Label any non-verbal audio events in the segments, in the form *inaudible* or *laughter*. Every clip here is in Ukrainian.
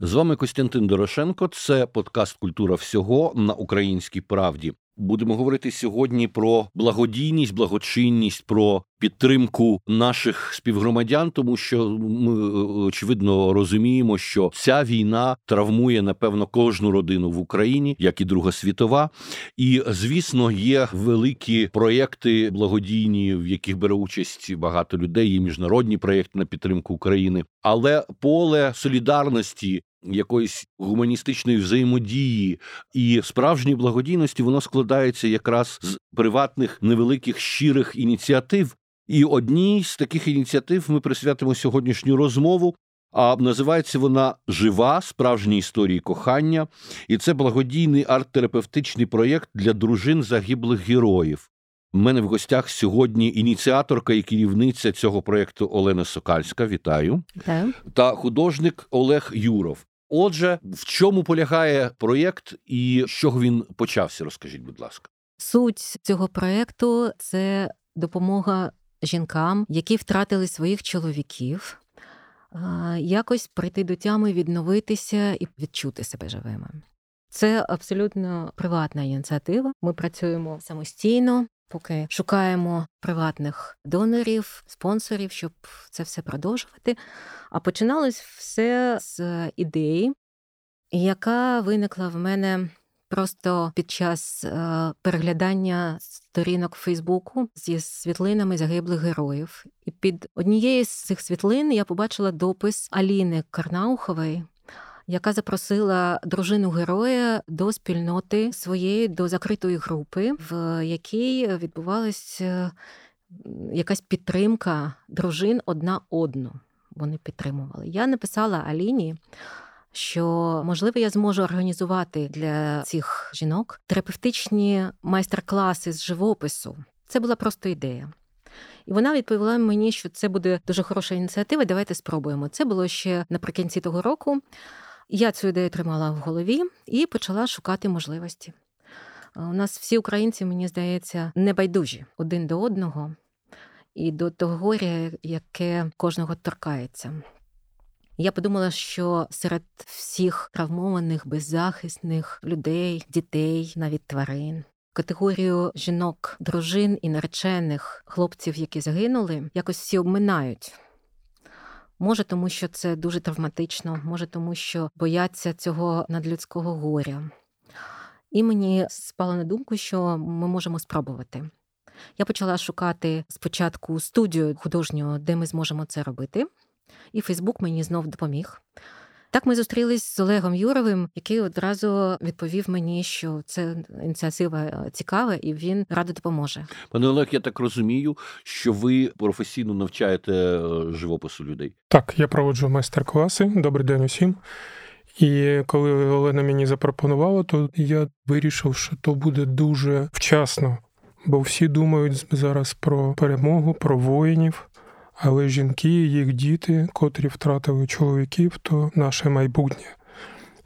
З вами Костянтин Дорошенко. Це подкаст Культура всього на українській правді. Будемо говорити сьогодні про благодійність, благочинність, про підтримку наших співгромадян, тому що ми очевидно розуміємо, що ця війна травмує напевно кожну родину в Україні, як і Друга світова. І звісно, є великі проєкти благодійні, в яких бере участь багато людей. Є міжнародні проєкти на підтримку України, але поле солідарності якоїсь гуманістичної взаємодії і справжньої благодійності воно складається якраз з приватних невеликих щирих ініціатив. І одній з таких ініціатив ми присвятимо сьогоднішню розмову. А називається вона Жива справжні історії кохання, і це благодійний арт-терапевтичний проєкт для дружин загиблих героїв. У мене в гостях сьогодні ініціаторка і керівниця цього проєкту Олена Сокальська. Вітаю. Вітаю. та художник Олег Юров. Отже, в чому полягає проєкт і з чого він почався? Розкажіть, будь ласка. Суть цього проєкту – це допомога жінкам, які втратили своїх чоловіків, якось прийти до тями, відновитися і відчути себе живими. Це абсолютно приватна ініціатива. Ми працюємо самостійно, поки шукаємо приватних донорів, спонсорів, щоб це все продовжувати. А починалось все з ідеї, яка виникла в мене просто під час е, переглядання сторінок Фейсбуку зі світлинами загиблих героїв. І під однією з цих світлин я побачила допис Аліни Карнаухової яка запросила дружину героя до спільноти своєї до закритої групи, в якій відбувалася якась підтримка дружин одна одну. Вони підтримували. Я написала Аліні. Що можливо я зможу організувати для цих жінок терапевтичні майстер-класи з живопису. Це була просто ідея. І вона відповіла мені, що це буде дуже хороша ініціатива. Давайте спробуємо. Це було ще наприкінці того року. Я цю ідею тримала в голові і почала шукати можливості. У нас всі українці, мені здається, небайдужі один до одного і до того горя, яке кожного торкається. Я подумала, що серед всіх травмованих, беззахисних людей, дітей, навіть тварин, категорію жінок, дружин і наречених хлопців, які загинули, якось всі обминають. Може, тому що це дуже травматично, може, тому що бояться цього надлюдського горя. І мені спало на думку, що ми можемо спробувати. Я почала шукати спочатку студію художню, де ми зможемо це робити, і Фейсбук мені знов допоміг. Так ми зустрілись з Олегом Юровим, який одразу відповів мені, що це ініціатива е, цікава, і він радо допоможе. Пане Олег, я так розумію, що ви професійно навчаєте е, живопису людей. Так, я проводжу майстер-класи. Добрий день усім. І коли Олена мені запропонувала, то я вирішив, що то буде дуже вчасно, бо всі думають зараз про перемогу, про воїнів. Але жінки, їх діти, котрі втратили чоловіків, то наше майбутнє.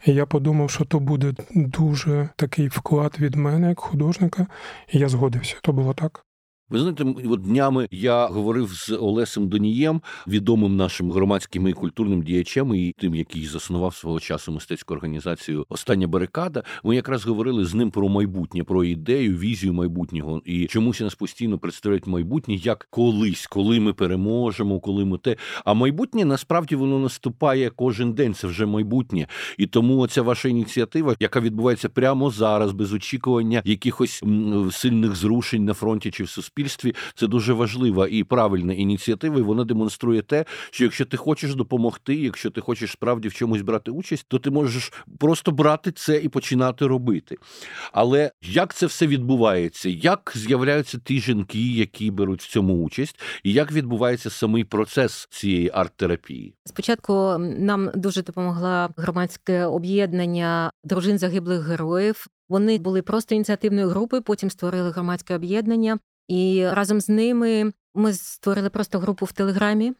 І я подумав, що то буде дуже такий вклад від мене як художника, і я згодився. То було так. Ви знаєте, от днями я говорив з Олесем Донієм, відомим нашим громадським і культурним діячем, і тим, який заснував свого часу мистецьку організацію Остання барикада. Ми якраз говорили з ним про майбутнє, про ідею, візію майбутнього. І чомусь нас постійно представляють майбутнє як колись, коли ми переможемо, коли ми те. А майбутнє насправді воно наступає кожен день. Це вже майбутнє. І тому оця ваша ініціатива, яка відбувається прямо зараз, без очікування якихось сильних зрушень на фронті чи в суспільстві, суспільстві це дуже важлива і правильна ініціатива. і Вона демонструє те, що якщо ти хочеш допомогти, якщо ти хочеш справді в чомусь брати участь, то ти можеш просто брати це і починати робити. Але як це все відбувається? Як з'являються ті жінки, які беруть в цьому участь, і як відбувається самий процес цієї арт-терапії? Спочатку нам дуже допомогла громадське об'єднання дружин загиблих героїв. Вони були просто ініціативною групою, потім створили громадське об'єднання. І разом з ними ми створили просто групу в Телеграмі.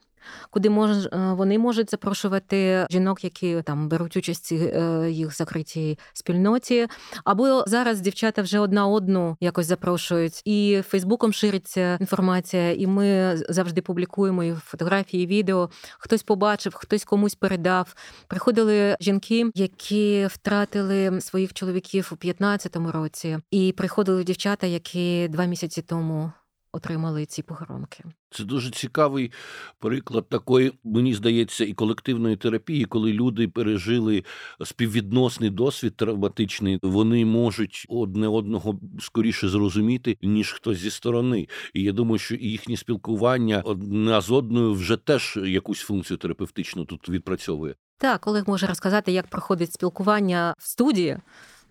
Куди мож, е, вони можуть запрошувати жінок, які там беруть участь в їх закритій спільноті. Або зараз дівчата вже одна одну якось запрошують, і Фейсбуком шириться інформація, і ми завжди публікуємо і фотографії, і відео. Хтось побачив, хтось комусь передав. Приходили жінки, які втратили своїх чоловіків у 15-му році, і приходили дівчата, які два місяці тому отримали ці похоронки. Це дуже цікавий приклад такої, мені здається, і колективної терапії, коли люди пережили співвідносний досвід травматичний, вони можуть одне одного скоріше зрозуміти, ніж хтось зі сторони. І я думаю, що їхнє спілкування одна з одною вже теж якусь функцію терапевтичну тут відпрацьовує. Так, Олег може розказати, як проходить спілкування в студії.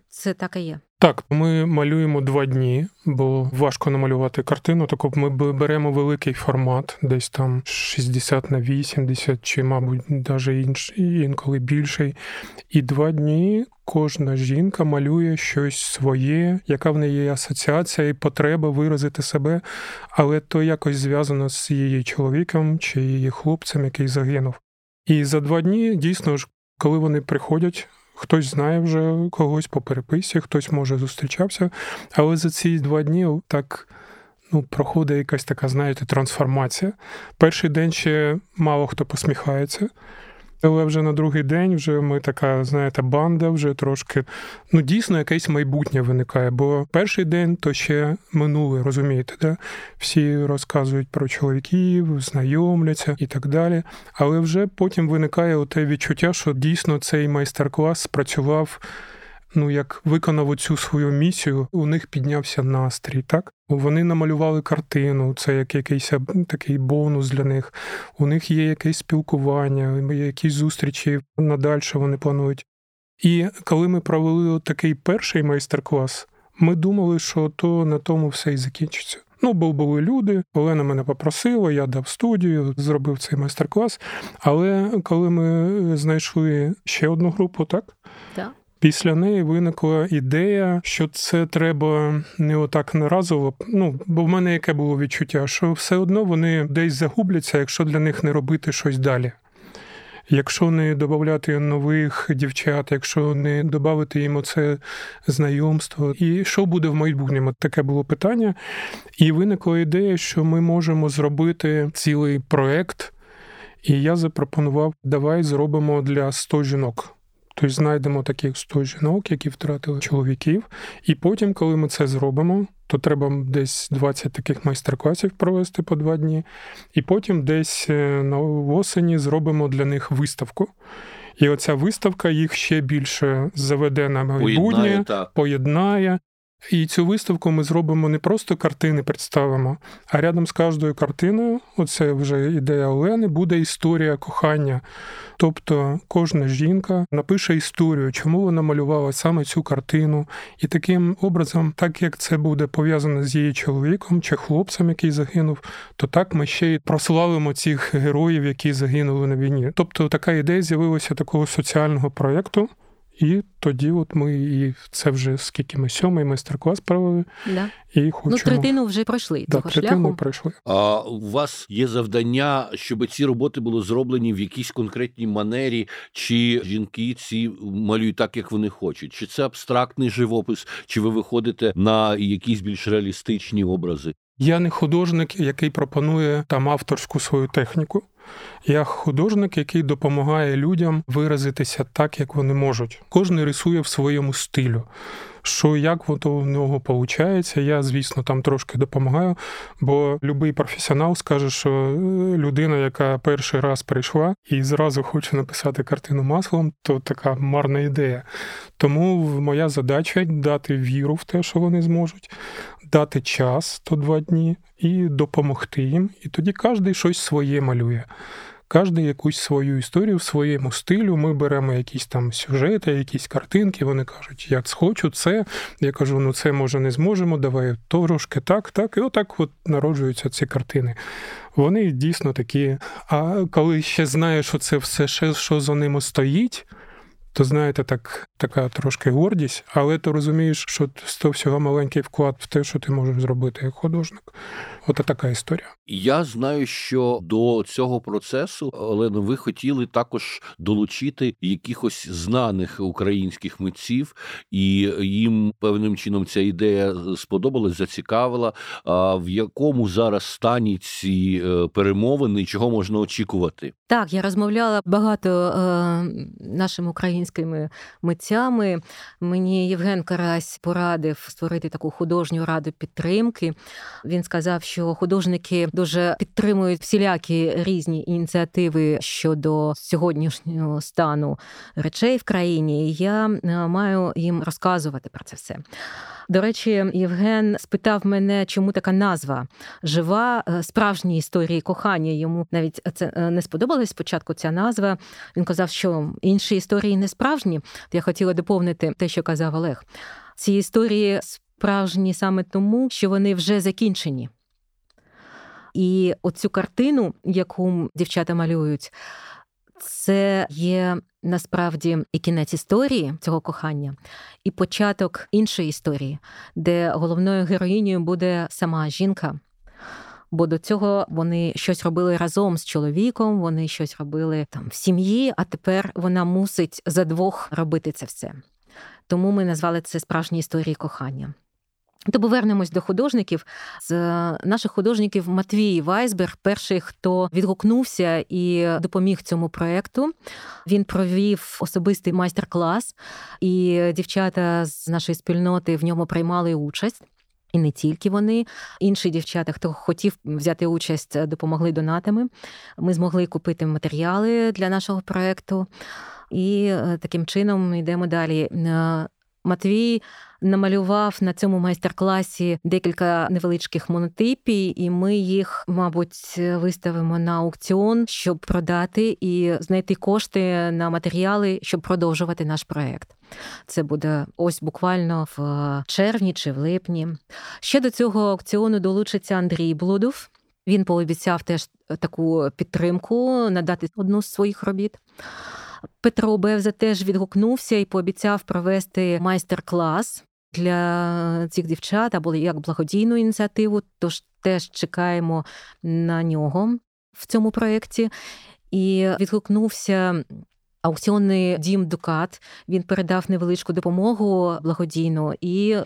Це так і є. Так, ми малюємо два дні, бо важко намалювати картину. Так ми беремо великий формат, десь там 60 на 80, чи, мабуть, навіть інший, інколи більший. І два дні кожна жінка малює щось своє, яка в неї є асоціація і потреба виразити себе, але то якось зв'язано з її чоловіком чи її хлопцем, який загинув. І за два дні дійсно ж, коли вони приходять. Хтось знає вже когось по переписці, хтось може зустрічався. Але за ці два дні так ну, проходить якась така, знаєте, трансформація. Перший день ще мало хто посміхається. Але вже на другий день вже ми така, знаєте, банда, вже трошки ну дійсно якесь майбутнє виникає. Бо перший день то ще минуле, розумієте, да? всі розказують про чоловіків, знайомляться і так далі. Але вже потім виникає те відчуття, що дійсно цей майстер-клас спрацював ну як виконав оцю свою місію, у них піднявся настрій. Так вони намалювали картину, це як якийсь такий бонус для них. У них є якесь спілкування, якісь зустрічі надальше вони планують. І коли ми провели такий перший майстер-клас, ми думали, що то на тому все і закінчиться. Ну, бо були люди, Олена мене попросила, я дав студію, зробив цей майстер-клас. Але коли ми знайшли ще одну групу, так? Так. Після неї виникла ідея, що це треба не отак наразово. Ну бо в мене яке було відчуття, що все одно вони десь загубляться, якщо для них не робити щось далі. Якщо не додати нових дівчат, якщо не додати їм оце знайомство, і що буде в майбутньому? Таке було питання. І виникла ідея, що ми можемо зробити цілий проект. І я запропонував: давай зробимо для 100 жінок. Тобто знайдемо таких 100 жінок, які втратили чоловіків. І потім, коли ми це зробимо, то треба десь 20 таких майстер-класів провести по два дні. І потім десь е, на осені зробимо для них виставку. І оця виставка їх ще більше заведе на майбутнє, поєднає. І цю виставку ми зробимо не просто картини представимо, а рядом з кожною картиною, оце вже ідея Олени, буде історія кохання. Тобто кожна жінка напише історію, чому вона малювала саме цю картину. І таким образом, так як це буде пов'язано з її чоловіком чи хлопцем, який загинув, то так ми ще й прославимо цих героїв, які загинули на війні. Тобто така ідея з'явилася такого соціального проєкту. І тоді, от ми і це вже скільки ми сьомий майстер-клас провели. Да. І хочемо... Ну, третину вже пройшли. Да, того третину шляху. пройшли. А у вас є завдання, щоб ці роботи були зроблені в якійсь конкретній манері, чи жінки ці малюють так, як вони хочуть? Чи це абстрактний живопис, чи ви виходите на якісь більш реалістичні образи? Я не художник, який пропонує там авторську свою техніку. Я художник, який допомагає людям виразитися так, як вони можуть. Кожен рисує в своєму стилю. Що як воно у нього виходить, я, звісно, там трошки допомагаю, бо будь-який професіонал скаже, що е, людина, яка перший раз прийшла і зразу хоче написати картину маслом, то така марна ідея. Тому моя задача дати віру в те, що вони зможуть, дати час то два дні і допомогти їм. І тоді кожен щось своє малює. Кожен якусь свою історію в своєму стилю. Ми беремо якісь там сюжети, якісь картинки. Вони кажуть, я хочу це. Я кажу, ну це може не зможемо. Давай трошки так, так. І отак от народжуються ці картини. Вони дійсно такі. А коли ще знаєш, що це все, що за ними стоїть то знаєте, так така трошки гордість, але ти розумієш, що з того всього маленький вклад в те, що ти можеш зробити як художник. От така історія. Я знаю, що до цього процесу Олено, ви хотіли також долучити якихось знаних українських митців, і їм певним чином ця ідея сподобалась, зацікавила. А в якому зараз стані ці е, перемовини, чого можна очікувати? Так, я розмовляла багато е, нашими українськими митцями. Мені Євген Карась порадив створити таку художню раду підтримки. Він сказав, що художники дуже підтримують всілякі різні ініціативи щодо сьогоднішнього стану речей в країні. Я е, маю їм розказувати про це все. До речі, Євген спитав мене, чому така назва жива е, справжні історії кохання. Йому навіть це е, не сподобалась спочатку. Ця назва. Він казав, що інші історії не справжні. То Я хотіла доповнити те, що казав Олег. Ці історії справжні саме тому, що вони вже закінчені. І оцю картину, яку дівчата малюють, це є насправді і кінець історії цього кохання, і початок іншої історії, де головною героїнею буде сама жінка. Бо до цього вони щось робили разом з чоловіком, вони щось робили там в сім'ї, а тепер вона мусить за двох робити це все. Тому ми назвали це справжні історії кохання. То повернемось до художників. З наших художників Матвій Вайсберг, перший, хто відгукнувся і допоміг цьому проєкту. Він провів особистий майстер-клас, і дівчата з нашої спільноти в ньому приймали участь. І не тільки вони, інші дівчата, хто хотів взяти участь, допомогли донатами. Ми змогли купити матеріали для нашого проєкту. І е, таким чином йдемо далі. Матвій намалював на цьому майстер-класі декілька невеличких монотипій, і ми їх, мабуть, виставимо на аукціон, щоб продати і знайти кошти на матеріали, щоб продовжувати наш проект. Це буде ось буквально в червні чи в липні. Ще до цього аукціону долучиться Андрій Блудов. Він пообіцяв теж таку підтримку надати одну з своїх робіт. Петро Бевза теж відгукнувся і пообіцяв провести майстер-клас для цих дівчат або як благодійну ініціативу. Тож теж чекаємо на нього в цьому проєкті. І відгукнувся. Аукціонний дім Дукат він передав невеличку допомогу благодійну і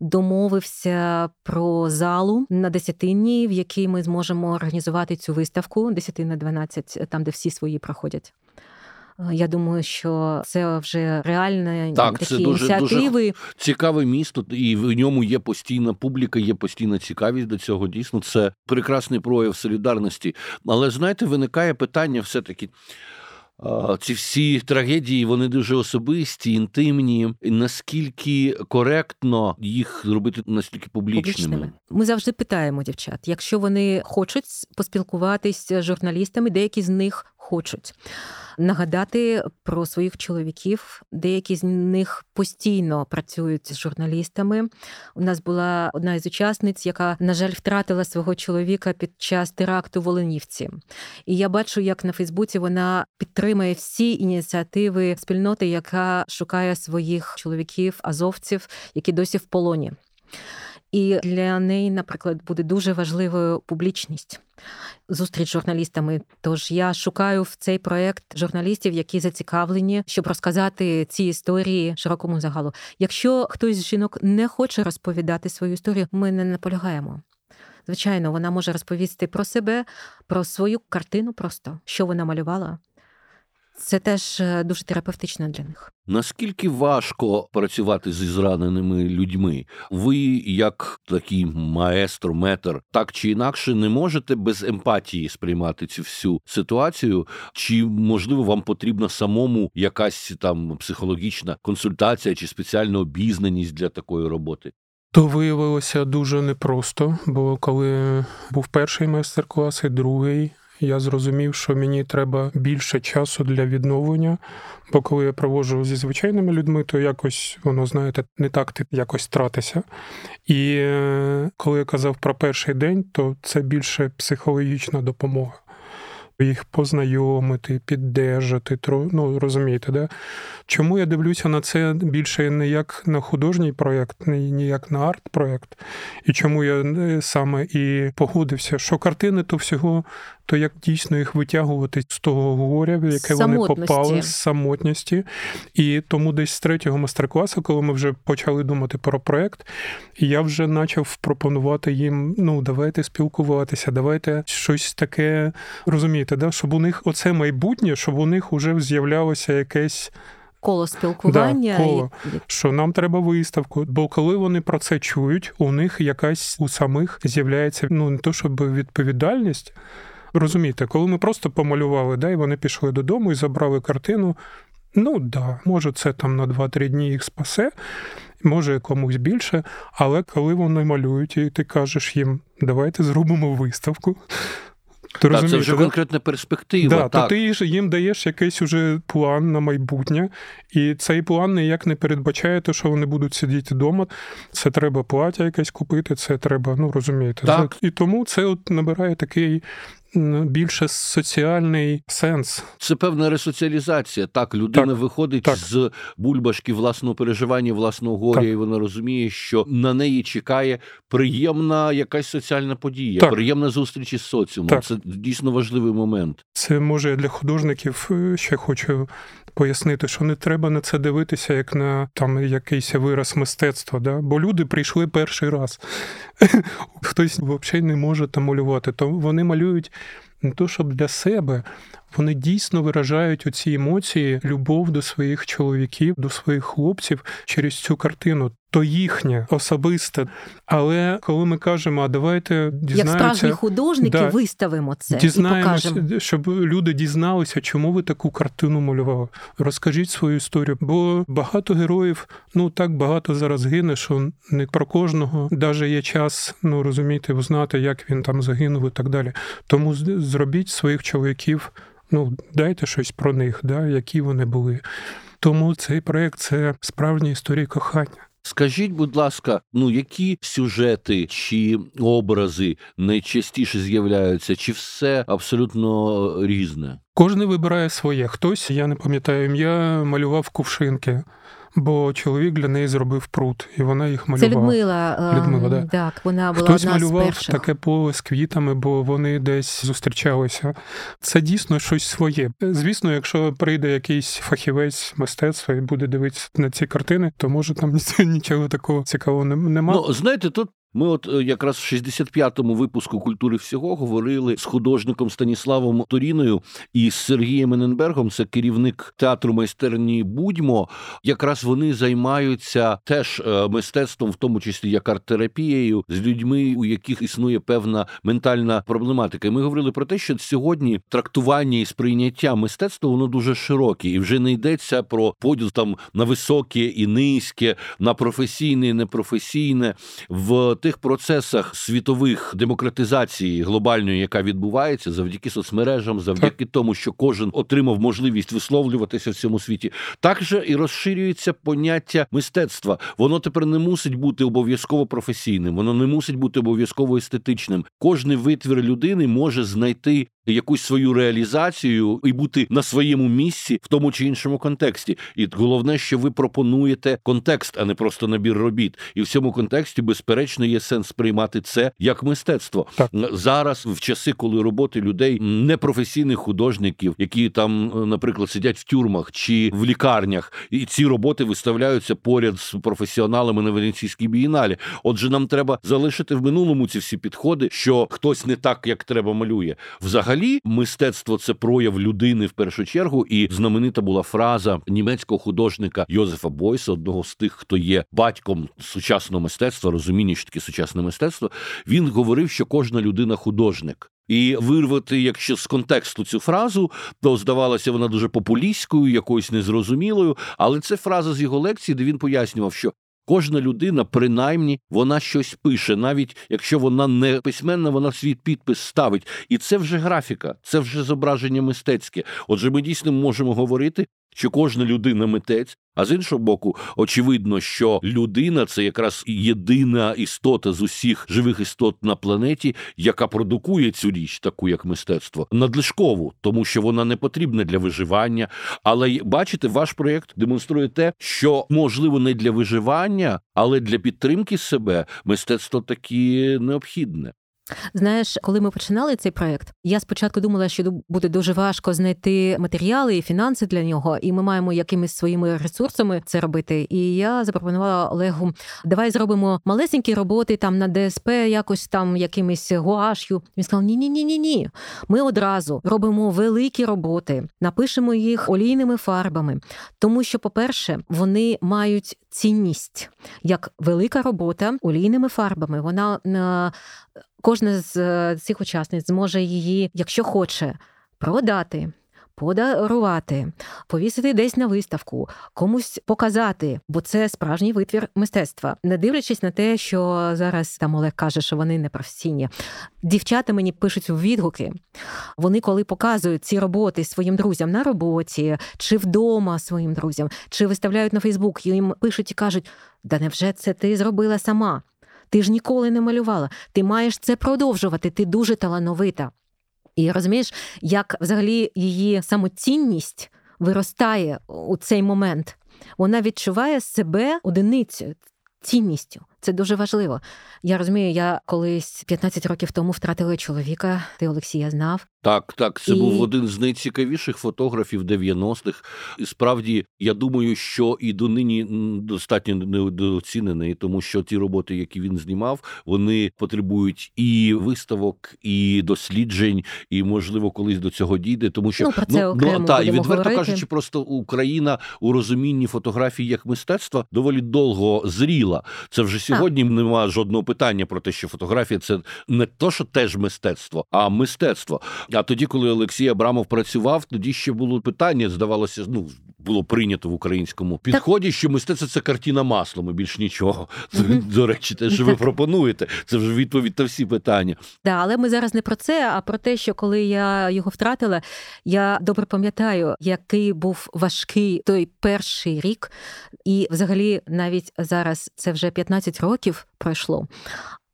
домовився про залу на десятині, в якій ми зможемо організувати цю виставку десятина 12, там де всі свої проходять. Я думаю, що це вже реальне так, такі це дуже, ініціативи. Дуже цікаве місто, і в ньому є постійна публіка, є постійна цікавість до цього. Дійсно, це прекрасний прояв солідарності. Але знаєте, виникає питання все таки. Ці всі трагедії вони дуже особисті, інтимні. Наскільки коректно їх зробити настільки публічними? публічними? Ми завжди питаємо дівчат, якщо вони хочуть поспілкуватися з журналістами, деякі з них хочуть нагадати про своїх чоловіків. Деякі з них постійно працюють з журналістами. У нас була одна із учасниць, яка, на жаль, втратила свого чоловіка під час теракту в Оленівці. І я бачу, як на Фейсбуці вона підтримує всі ініціативи спільноти, яка шукає своїх чоловіків, азовців, які досі в полоні. І для неї, наприклад, буде дуже важливою публічність зустріч з журналістами. Тож я шукаю в цей проект журналістів, які зацікавлені, щоб розказати ці історії широкому загалу. Якщо хтось з жінок не хоче розповідати свою історію, ми не наполягаємо. Звичайно, вона може розповісти про себе, про свою картину, просто що вона малювала. Це теж е, дуже терапевтично для них. Наскільки важко працювати зі зраненими людьми? Ви, як такий маестро, метр, так чи інакше, не можете без емпатії сприймати цю всю ситуацію? Чи можливо вам потрібна самому якась там психологічна консультація чи спеціальна обізнаність для такої роботи? То виявилося дуже непросто, бо коли був перший майстер-клас і другий, я зрозумів, що мені треба більше часу для відновлення. Бо коли я проводжу зі звичайними людьми, то якось воно, знаєте, не так ти якось тратися. І е, коли я казав про перший день, то це більше психологічна допомога. їх познайомити, піддержати. ну розумієте, да? Чому я дивлюся на це більше не як на художній проєкт, не як на арт-проєкт, і чому я е, саме і погодився, що картини то всього, то як дійсно їх витягувати з того горя, в яке вони попали з самотності. І тому десь з третього мастер-класу, коли ми вже почали думати про проєкт, я вже почав пропонувати їм: ну, давайте спілкуватися, давайте щось таке розумієте, да? щоб у них оце майбутнє, щоб у них вже з'являлося якесь. Коло спілкування, да, коло, і... що нам треба виставку. Бо коли вони про це чують, у них якась у самих з'являється ну не то, щоб відповідальність. Розумієте, коли ми просто помалювали, да, і вони пішли додому і забрали картину. Ну да, може, це там на 2-3 дні їх спасе, може комусь більше, але коли вони малюють, і ти кажеш їм, давайте зробимо виставку. Ти так, Це вже конкретна перспектива. Да, так. То ти їм даєш якийсь уже план на майбутнє, і цей план ніяк не передбачає те, що вони будуть сидіти вдома. Це треба плаття якесь купити, це треба, ну розумієте. Так. І тому це от набирає такий більше соціальний сенс. Це певна ресоціалізація. Так, людина так, виходить так. з бульбашки власного переживання, власного горя, так. і вона розуміє, що на неї чекає приємна якась соціальна подія, приємна зустріч із соціумом. Це дійсно важливий момент. Це може для художників е, ще хочу пояснити, що не треба на це дивитися, як на там якийсь вираз мистецтва. Да? Бо люди прийшли перший раз. *laughs* Хтось взагалі не може там малювати. То вони малюють не то, щоб для себе, вони дійсно виражають оці емоції, любов до своїх чоловіків, до своїх хлопців через цю картину. То їхнє особисте. Але коли ми кажемо, а давайте дізнаємося... Як справжні художники да, виставимо це дізнаємося, і покажемо. щоб люди дізналися, чому ви таку картину малювали. Розкажіть свою історію. Бо багато героїв, ну так багато зараз гине, що не про кожного навіть є час, ну розумієте, знати, як він там загинув і так далі. Тому зробіть своїх чоловіків ну дайте щось про них, да, які вони були. Тому цей проект це справжня історія кохання. Скажіть, будь ласка, ну які сюжети чи образи найчастіше з'являються, чи все абсолютно різне? Кожен вибирає своє. Хтось, я не пам'ятаю ім'я, малював кувшинки бо чоловік для неї зробив пруд, і вона їх малювала. Це Людмила. Е, Людмила, да. Так, вона була Хтось одна малював з перших. таке поле з квітами, бо вони десь зустрічалися. Це дійсно щось своє. Звісно, якщо прийде якийсь фахівець мистецтва і буде дивитися на ці картини, то може там *laughs* нічого такого цікавого немає. Ну, знаєте, тут ми, от е, якраз в 65-му випуску культури всього говорили з художником Станіславом Торіною і з Сергієм Ененбергом, це керівник театру майстерні Будьмо. Якраз вони займаються теж е, мистецтвом, в тому числі як арт-терапією, з людьми, у яких існує певна ментальна проблематика. І Ми говорили про те, що сьогодні трактування і сприйняття мистецтва воно дуже широке, і вже не йдеться про поділ там на високе і низьке, на професійне, і непрофесійне в тих процесах світових демократизації глобальної, яка відбувається, завдяки соцмережам, завдяки тому, що кожен отримав можливість висловлюватися в цьому світі, також і розширюється поняття мистецтва. Воно тепер не мусить бути обов'язково професійним, воно не мусить бути обов'язково естетичним. Кожний витвір людини може знайти якусь свою реалізацію і бути на своєму місці в тому чи іншому контексті. І головне, що ви пропонуєте контекст, а не просто набір робіт. І в цьому контексті, безперечно, є сенс сприймати це як мистецтво так. зараз, в часи, коли роботи людей непрофесійних художників, які там, наприклад, сидять в тюрмах чи в лікарнях, і ці роботи виставляються поряд з професіоналами на Венеційській бієналі. Отже, нам треба залишити в минулому ці всі підходи, що хтось не так, як треба малює. Взагалі взагалі мистецтво це прояв людини в першу чергу, і знаменита була фраза німецького художника Йозефа Бойса, одного з тих, хто є батьком сучасного мистецтва, розуміння, що таке сучасне мистецтво. Він говорив, що кожна людина художник. І вирвати, якщо з контексту цю фразу, то здавалося вона дуже популістською, якоюсь незрозумілою. Але це фраза з його лекції, де він пояснював, що Кожна людина, принаймні, вона щось пише, навіть якщо вона не письменна, вона свій підпис ставить. І це вже графіка, це вже зображення мистецьке. Отже, ми дійсно можемо говорити, що кожна людина митець. А з іншого боку, очевидно, що людина це якраз єдина істота з усіх живих істот на планеті, яка продукує цю річ, таку як мистецтво, надлишкову, тому що вона не потрібна для виживання. Але бачите, ваш проєкт демонструє те, що можливо не для виживання, але для підтримки себе мистецтво таки необхідне. Знаєш, коли ми починали цей проект, я спочатку думала, що буде дуже важко знайти матеріали і фінанси для нього, і ми маємо якимись своїми ресурсами це робити. І я запропонувала Олегу: давай зробимо малесенькі роботи там на ДСП, якось там якимись гуашю. Він сказав: Ні, ні, ні, ні, ні. Ми одразу робимо великі роботи, напишемо їх олійними фарбами, тому що, по-перше, вони мають цінність як велика робота олійними фарбами. Вона Кожна з е, цих учасниць зможе її, якщо хоче, продати. Подарувати, повісити десь на виставку, комусь показати, бо це справжній витвір мистецтва, не дивлячись на те, що зараз там Олег каже, що вони не професійні. Дівчата мені пишуть у відгуки. Вони, коли показують ці роботи своїм друзям на роботі, чи вдома своїм друзям, чи виставляють на Фейсбук, їм пишуть і кажуть: да невже це ти зробила сама? Ти ж ніколи не малювала. Ти маєш це продовжувати. Ти дуже талановита. І розумієш, як взагалі її самоцінність виростає у цей момент. Вона відчуває себе одиницею, цінністю. Це дуже важливо. Я розумію, я колись 15 років тому втратила чоловіка. Ти Олексія знав. Так, так, це і... був один з найцікавіших фотографів 90-х. І Справді, я думаю, що і донині достатньо недооцінений, тому що ті роботи, які він знімав, вони потребують і виставок, і досліджень, і можливо колись до цього дійде. Тому що ну, про це ну, окремо ну та і відверто говорити. кажучи, просто Україна у розумінні фотографії як мистецтва доволі довго зріла. Це вже сьогодні немає жодного питання про те, що фотографія це не то, що теж мистецтво, а мистецтво. А тоді, коли Олексій Абрамов працював, тоді ще було питання, здавалося, ну було прийнято в українському підході, що мистецтво це картина маслом і більш нічого. Це, До речі, те, що ви пропонуєте, це вже відповідь на всі питання. Да, але ми зараз не про це, а про те, що коли я його втратила, я добре пам'ятаю, який був важкий той перший рік, і взагалі навіть зараз це вже 15 років пройшло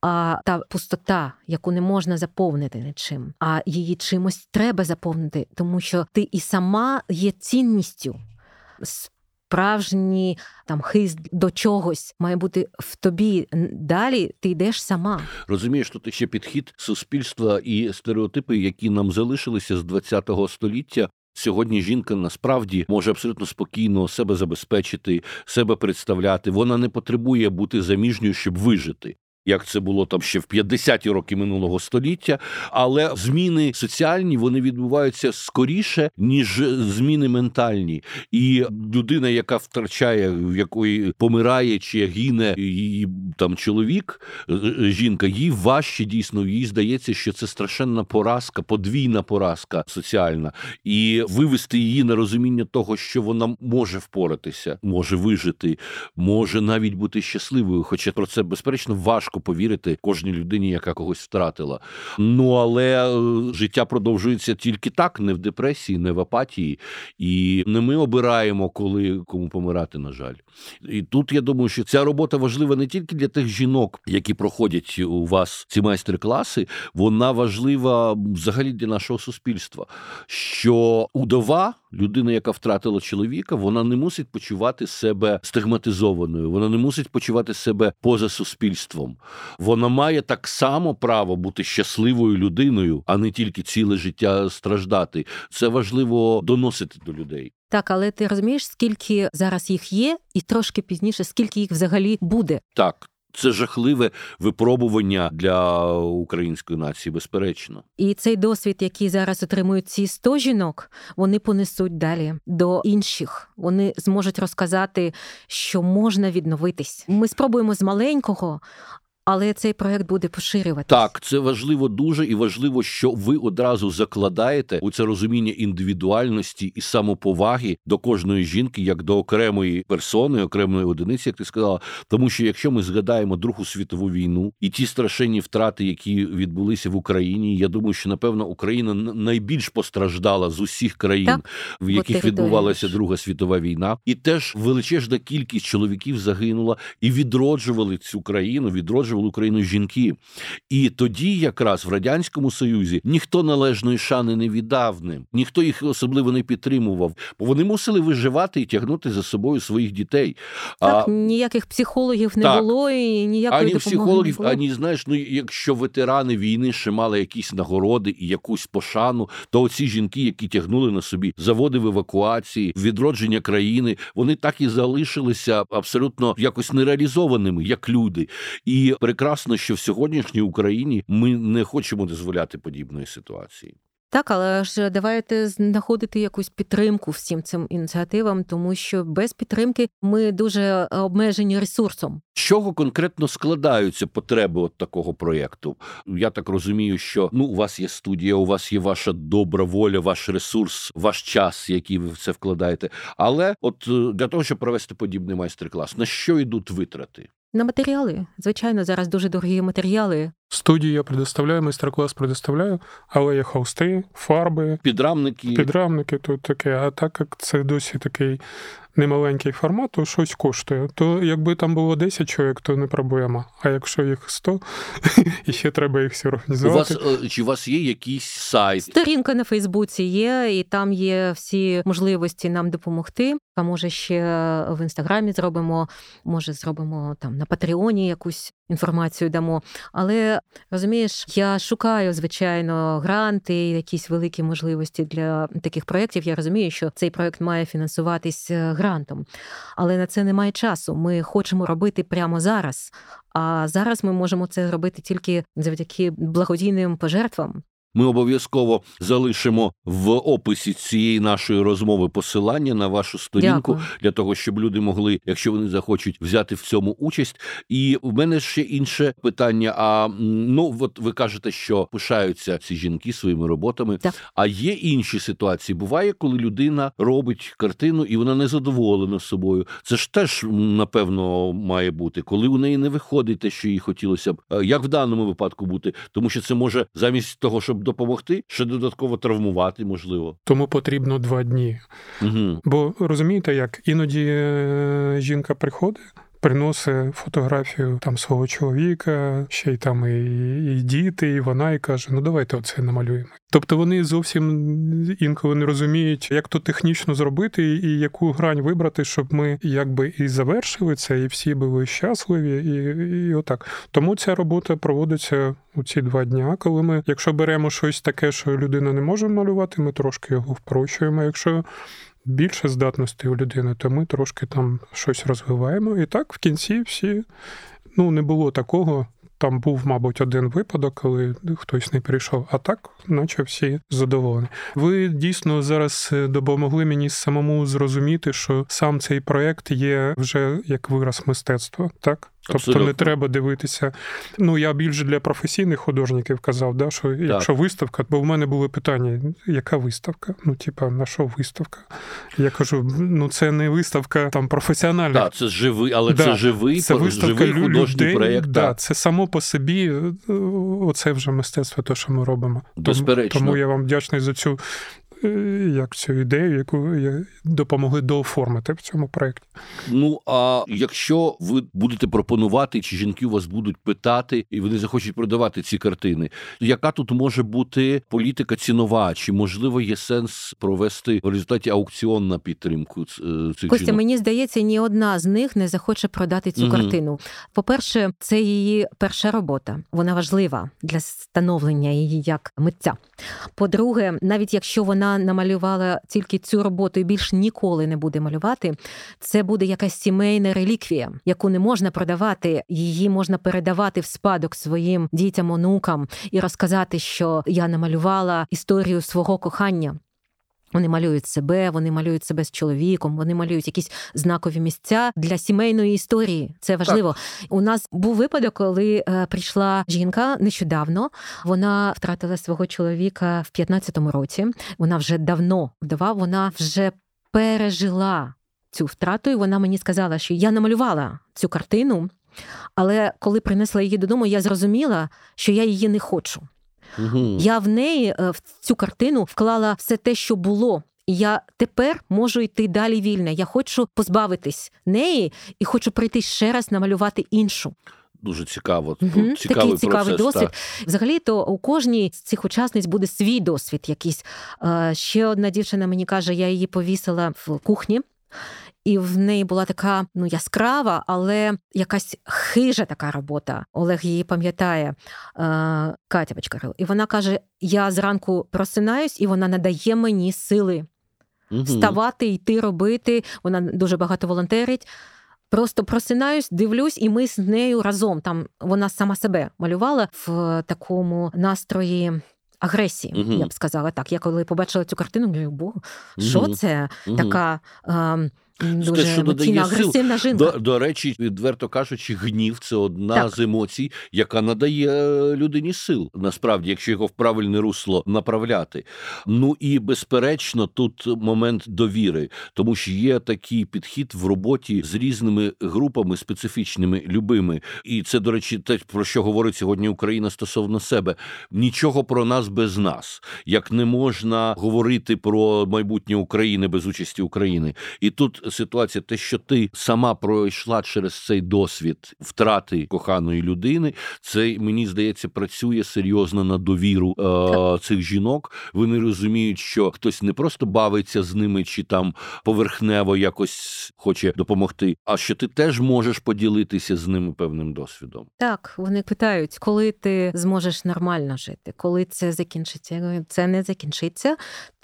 а та пустота, яку не можна заповнити нічим, а її чимось треба заповнити, тому що ти і сама є цінністю. Справжній там хист до чогось має бути в тобі. Далі ти йдеш сама. Розумієш, тут ще підхід суспільства і стереотипи, які нам залишилися з ХХ століття. Сьогодні жінка насправді може абсолютно спокійно себе забезпечити, себе представляти. Вона не потребує бути заміжньою, щоб вижити як це було там ще в 50-ті роки минулого століття, але зміни соціальні вони відбуваються скоріше, ніж зміни ментальні. І людина, яка втрачає, в якої помирає чи гине її там чоловік, жінка, їй важче дійсно, їй здається, що це страшенна поразка, подвійна поразка соціальна, і вивести її на розуміння того, що вона може впоратися, може вижити, може навіть бути щасливою. Хоча про це безперечно важко повірити кожній людині, яка когось втратила. Ну але е, життя продовжується тільки так, не в депресії, не в апатії, і не ми обираємо, коли кому помирати. На жаль, і тут я думаю, що ця робота важлива не тільки для тих жінок, які проходять у вас ці майстер-класи, вона важлива взагалі для нашого суспільства. Що удова, людина, яка втратила чоловіка, вона не мусить почувати себе стигматизованою, вона не мусить почувати себе поза суспільством вона має так само право бути щасливою людиною, а не тільки ціле життя страждати. Це важливо доносити до людей. Так, але ти розумієш, скільки зараз їх є, і трошки пізніше, скільки їх взагалі буде? Так. Це жахливе випробування для української нації, безперечно. І цей досвід, який зараз отримують ці 100 жінок, вони понесуть далі до інших. Вони зможуть розказати, що можна відновитись. Ми спробуємо з маленького, але цей проект буде поширюватися. Так, це важливо дуже і важливо, що ви одразу закладаєте у це розуміння індивідуальності і самоповаги до кожної жінки, як до окремої персони, окремої одиниці, як ти сказала. Тому що якщо ми згадаємо Другу світову війну і ті страшенні втрати, які відбулися в Україні, я думаю, що напевно Україна найбільш постраждала з усіх країн, так, в яких відбувалася Друга світова війна, і теж величезна кількість чоловіків загинула і відроджували цю країну, відроджували Україну жінки. І тоді, якраз в радянському союзі, ніхто належної шани не віддав ним, ніхто їх особливо не підтримував, бо вони мусили виживати і тягнути за собою своїх дітей. Так, а, ніяких психологів не так, було і ніякої ані допомоги психологів, не було. ані знаєш, ну якщо ветерани війни ще мали якісь нагороди і якусь пошану, то оці жінки, які тягнули на собі заводи в евакуації, відродження країни, вони так і залишилися абсолютно якось нереалізованими як люди. І прекрасно, що в сьогоднішній Україні ми не хочемо дозволяти подібної ситуації. Так, але ж давайте знаходити якусь підтримку всім цим ініціативам, тому що без підтримки ми дуже обмежені ресурсом. З чого конкретно складаються потреби от такого проєкту? Я так розумію, що ну у вас є студія, у вас є ваша добра воля, ваш ресурс, ваш час, який ви в це вкладаєте. Але от е, для того, щоб провести подібний майстер-клас, на що йдуть витрати? На матеріали, звичайно, зараз дуже дорогі матеріали. Студію я предоставляю, майстер-клас предоставляю, але є холсти, фарби, підрамники. Підрамники тут таке. А так як це досі такий немаленький формат, то щось коштує. То якби там було 10 чоловік, то не проблема. А якщо їх 100, *laughs* і ще треба їх всі організувати. У вас чи у вас є якийсь сайт? Сторінка на Фейсбуці є, і там є всі можливості нам допомогти. А може ще в інстаграмі зробимо, може зробимо там на Патреоні якусь інформацію дамо. Але розумієш, я шукаю звичайно гранти, якісь великі можливості для таких проєктів. Я розумію, що цей проєкт має фінансуватись е, грантом, але на це немає часу. Ми хочемо робити прямо зараз. А зараз ми можемо це зробити тільки завдяки благодійним пожертвам. Ми обов'язково залишимо в описі цієї нашої розмови посилання на вашу сторінку Дякую. для того, щоб люди могли, якщо вони захочуть, взяти в цьому участь. І в мене ще інше питання. А ну от ви кажете, що пишаються ці жінки своїми роботами. Так. А є інші ситуації. Буває, коли людина робить картину і вона не задоволена собою. Це ж теж напевно має бути, коли у неї не виходить те, що їй хотілося б. Як в даному випадку бути, тому що це може замість того, щоб допомогти, ще додатково травмувати, можливо. Тому потрібно два дні. Угу. Бо розумієте, як іноді е, жінка приходить. Приносить фотографію там свого чоловіка, ще й там і, і діти, і вона і каже: ну давайте оце намалюємо. Тобто вони зовсім інколи не розуміють, як то технічно зробити і яку грань вибрати, щоб ми якби і завершили це, і всі були щасливі, і і отак. Тому ця робота проводиться у ці два дня. Коли ми, якщо беремо щось таке, що людина не може малювати, ми трошки його впрощуємо. Якщо більше здатностей у людини, то ми трошки там щось розвиваємо. І так в кінці всі ну не було такого. Там був, мабуть, один випадок, коли хтось не прийшов, а так, наче всі задоволені. Ви дійсно зараз допомогли мені самому зрозуміти, що сам цей проект є вже як вираз мистецтва, так? Тобто Абсолютно. не треба дивитися. Ну я більше для професійних художників казав, да, що так. якщо виставка, бо в мене були питання, яка виставка? Ну, типа, на що виставка? Я кажу: ну це не виставка там професіональна. Так, це живий, але да, це живий, це виставка живий художній людей, проєкт. Да, це само по собі, оце вже мистецтво, те, що ми робимо. Безперечно. Тому я вам вдячний за цю як цю ідею, яку допомогли дооформити в цьому проєкті. Ну а якщо ви будете пропонувати, чи жінки вас будуть питати, і вони захочуть продавати ці картини, яка тут може бути політика цінова? Чи можливо є сенс провести в результаті аукціон на підтримку е, цих Костя, жінок? мені здається, ні одна з них не захоче продати цю угу. картину. По-перше, це її перша робота. Вона важлива для становлення її як митця. По-друге, навіть якщо вона намалювала тільки цю роботу і більш ніколи не буде малювати, це буде якась сімейна реліквія, яку не можна продавати. Її можна передавати в спадок своїм дітям, онукам і розказати, що я намалювала історію свого кохання. Вони малюють себе, вони малюють себе з чоловіком, вони малюють якісь знакові місця для сімейної історії. Це важливо. Так. У нас був випадок, коли е, прийшла жінка нещодавно. Вона втратила свого чоловіка в 15-му році. Вона вже давно вдова, вона вже пережила цю втрату. і Вона мені сказала, що я намалювала цю картину, але коли принесла її додому, я зрозуміла, що я її не хочу. Угу. Я в неї е, в цю картину вклала все те, що було. І я тепер можу йти далі вільно. Я хочу позбавитись неї і хочу прийти ще раз намалювати іншу. Дуже цікаво. Угу. Цікавий Такий цікавий процес, досвід. Взагалі, то у кожній з цих учасниць буде свій досвід якийсь. Е, ще одна дівчина мені каже, я її повісила в кухні і в неї була така ну яскрава, але якась хижа така робота. Олег її пам'ятає е, Катя Бачкарил. І вона каже: Я зранку просинаюсь, і вона надає мені сили угу. ставати, йти робити. Вона дуже багато волонтерить. Просто просинаюсь, дивлюсь, і ми з нею разом. Там вона сама себе малювала в такому настрої. Агресії, uh я б сказала так. Я коли побачила цю картину, говорю, бо що uh це uh така е, Дуже що додає агресивна жінка. До, до речі, відверто кажучи, гнів це одна так. з емоцій, яка надає е, людині сил. Насправді, якщо його в правильне русло направляти. Ну і безперечно, тут момент довіри, тому що є такий підхід в роботі з різними групами специфічними, любими. І це, до речі, те, про що говорить сьогодні Україна стосовно себе. Нічого про нас без нас, як не можна говорити про майбутнє України без участі України. І тут ситуація, те, що ти сама пройшла через цей досвід втрати коханої людини, це мені здається працює серйозно на довіру е- цих жінок. Вони розуміють, що хтось не просто бавиться з ними, чи там поверхнево якось хоче допомогти, а що ти теж можеш поділитися з ними певним досвідом. Так, вони питають, коли ти зможеш нормально жити, коли це закінчиться. Це не закінчиться.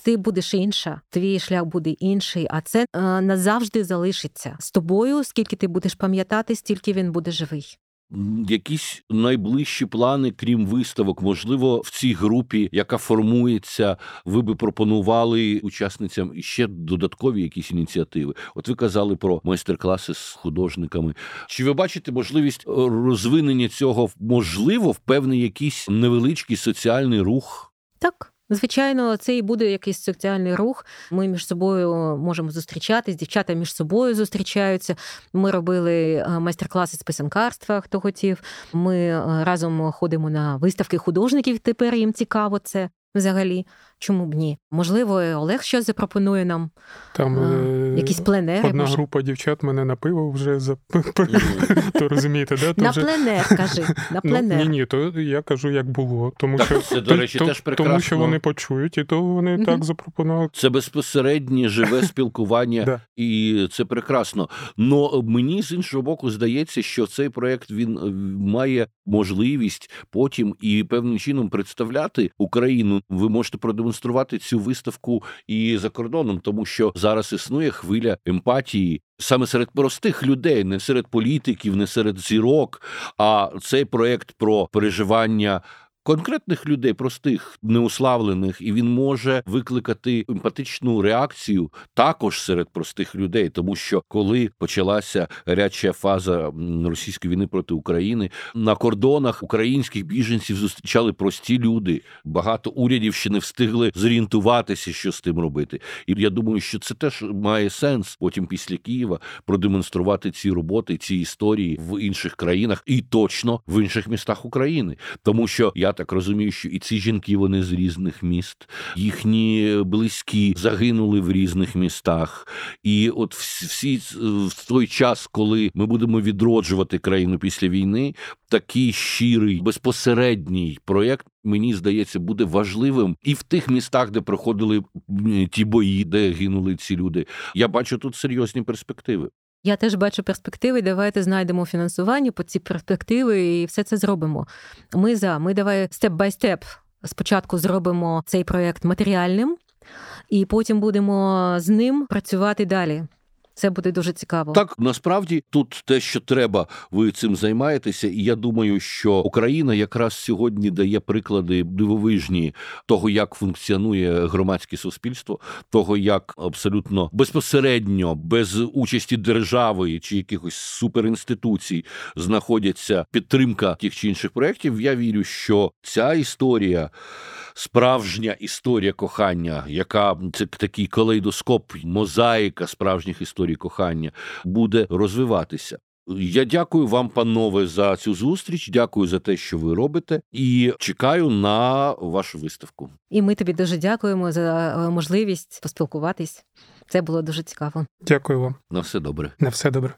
Ти будеш інша, твій шлях буде інший, а це е, назавжди завжди залишиться з тобою. Скільки ти будеш пам'ятати, стільки він буде живий. Якісь найближчі плани, крім виставок, можливо, в цій групі, яка формується, ви би пропонували учасницям ще додаткові якісь ініціативи. От ви казали про майстер-класи з художниками. Чи ви бачите можливість розвинення цього можливо в певний якийсь невеличкий соціальний рух? Так. Звичайно, це і буде якийсь соціальний рух. Ми між собою можемо зустрічатись, дівчата між собою зустрічаються. Ми робили е, майстер-класи з писанкарства, хто хотів. Ми е, разом ходимо на виставки художників. Тепер їм цікаво це взагалі. Чому б ні? Можливо, Олег щось запропонує нам. Там а, е, якісь пленери. Одна може. група дівчат мене на пиво вже за *laughs* *laughs* то розумієте, да? на пленер, кажи. *laughs* На ну, пленер. Ні, ні, то я кажу, як було. Тому що це, до речі, теж прекрасно. Тому що вони почують, і то вони так запропонували. Це безпосереднє живе спілкування, і це прекрасно. Но мені з іншого боку здається, що цей проект він е, має можливість потім і певним чином представляти Україну. Ви можете продемонструвати продемонструвати цю виставку і за кордоном, тому що зараз існує хвиля емпатії. Саме серед простих людей, не серед політиків, не серед зірок. А цей проект про переживання конкретних людей, простих, неуславлених, і він може викликати емпатичну реакцію також серед простих людей, тому що коли почалася гаряча фаза російської війни проти України на кордонах українських біженців зустрічали прості люди. Багато урядів ще не встигли зорієнтуватися, що з тим робити. І я думаю, що це теж має сенс потім після Києва продемонструвати ці роботи, ці історії в інших країнах і точно в інших містах України, тому що я так розумію, що і ці жінки вони з різних міст, їхні близькі загинули в різних містах. І от всі в той час, коли ми будемо відроджувати країну після війни, такий щирий безпосередній проєкт, мені здається, буде важливим і в тих містах, де проходили ті бої, де гинули ці люди. Я бачу тут серйозні перспективи. Я теж бачу перспективи. Давайте знайдемо фінансування по ці перспективи і все це зробимо. Ми за ми давай степ бай степ. Спочатку зробимо цей проєкт матеріальним, і потім будемо з ним працювати далі. Це буде дуже цікаво. Так, насправді тут те, що треба, ви цим займаєтеся, і я думаю, що Україна якраз сьогодні дає приклади дивовижні того, як функціонує громадське суспільство, того, як абсолютно безпосередньо, без участі держави чи якихось суперінституцій знаходяться підтримка тих чи інших проєктів. Я вірю, що ця історія. Справжня історія кохання, яка це такий калейдоскоп, мозаїка справжніх історій кохання, буде розвиватися. Я дякую вам, панове, за цю зустріч. Дякую за те, що ви робите, і чекаю на вашу виставку. І ми тобі дуже дякуємо за е, можливість поспілкуватись. Це було дуже цікаво. Дякую вам. На все добре. На все добре.